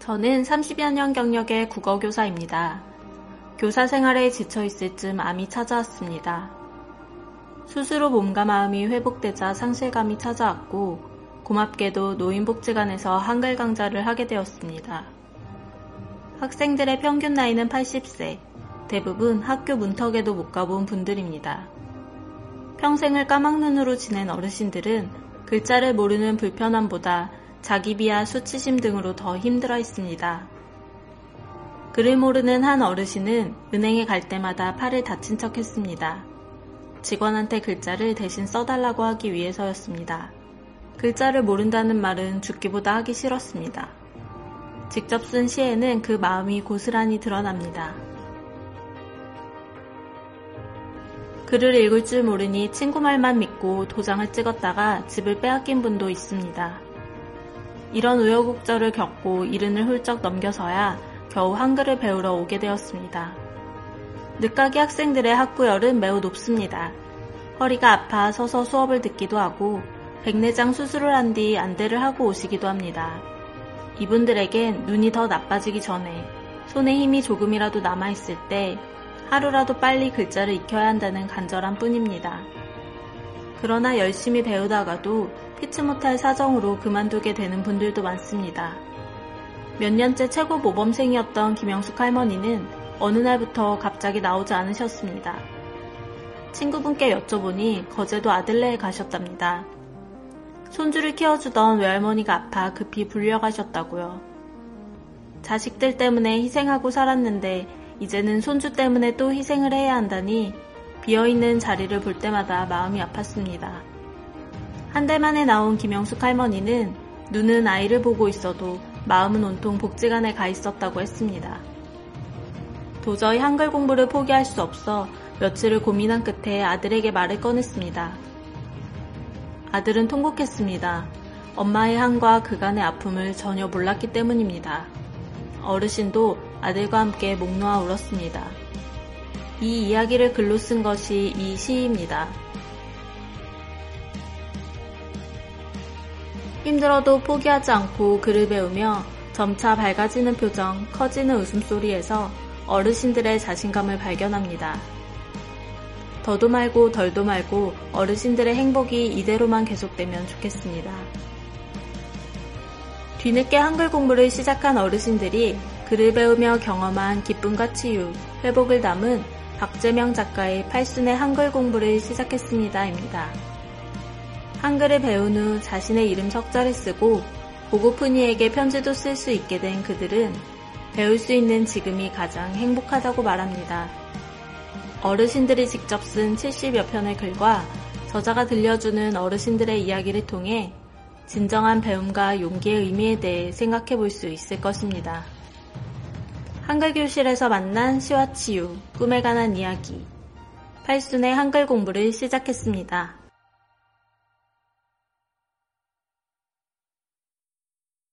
저는 30여 년 경력의 국어 교사입니다. 교사 생활에 지쳐 있을 즈음 암이 찾아왔습니다. 스스로 몸과 마음이 회복되자 상실감이 찾아왔고 고맙게도 노인복지관에서 한글 강좌를 하게 되었습니다. 학생들의 평균 나이는 80세, 대부분 학교 문턱에도 못 가본 분들입니다. 평생을 까막눈으로 지낸 어르신들은 글자를 모르는 불편함보다 자기 비하 수치심 등으로 더 힘들어 했습니다. 글을 모르는 한 어르신은 은행에 갈 때마다 팔을 다친 척 했습니다. 직원한테 글자를 대신 써달라고 하기 위해서였습니다. 글자를 모른다는 말은 죽기보다 하기 싫었습니다. 직접 쓴 시에는 그 마음이 고스란히 드러납니다. 글을 읽을 줄 모르니 친구 말만 믿고 도장을 찍었다가 집을 빼앗긴 분도 있습니다. 이런 우여곡절을 겪고 이른을 훌쩍 넘겨서야 겨우 한글을 배우러 오게 되었습니다. 늦가기 학생들의 학구열은 매우 높습니다. 허리가 아파 서서 수업을 듣기도 하고 백내장 수술을 한 뒤 안대를 하고 오시기도 합니다. 이분들에겐 눈이 더 나빠지기 전에 손에 힘이 조금이라도 남아있을 때 하루라도 빨리 글자를 익혀야 한다는 간절함 뿐입니다. 그러나 열심히 배우다가도 피치 못할 사정으로 그만두게 되는 분들도 많습니다. 몇 년째 최고 모범생이었던 김영숙 할머니는 어느 날부터 갑자기 나오지 않으셨습니다. 친구분께 여쭤보니 거제도 아들네에 가셨답니다. 손주를 키워주던 외할머니가 아파 급히 불려가셨다고요. 자식들 때문에 희생하고 살았는데 이제는 손주 때문에 또 희생을 해야 한다니 비어있는 자리를 볼 때마다 마음이 아팠습니다. 한 달 만에 나온 김영숙 할머니는 눈은 아이를 보고 있어도 마음은 온통 복지관에 가 있었다고 했습니다. 도저히 한글 공부를 포기할 수 없어 며칠을 고민한 끝에 아들에게 말을 꺼냈습니다. 아들은 통곡했습니다. 엄마의 한과 그간의 아픔을 전혀 몰랐기 때문입니다. 어르신도 아들과 함께 목 놓아 울었습니다. 이 이야기를 글로 쓴 것이 이 시입니다. 힘들어도 포기하지 않고 글을 배우며 점차 밝아지는 표정, 커지는 웃음소리에서 어르신들의 자신감을 발견합니다. 더도 말고 덜도 말고 어르신들의 행복이 이대로만 계속되면 좋겠습니다. 뒤늦게 한글 공부를 시작한 어르신들이 글을 배우며 경험한 기쁨과 치유, 회복을 담은 박재명 작가의 팔순의 한글 공부를 시작했습니다입니다. 한글을 배운 후 자신의 이름 석자를 쓰고 보고픈 이에게 편지도 쓸 수 있게 된 그들은 배울 수 있는 지금이 가장 행복하다고 말합니다. 어르신들이 직접 쓴 70여 편의 글과 저자가 들려주는 어르신들의 이야기를 통해 진정한 배움과 용기의 의미에 대해 생각해 볼 수 있을 것입니다. 한글 교실에서 만난 시와 치유, 꿈에 관한 이야기. 팔순의 한글 공부를 시작했습니다.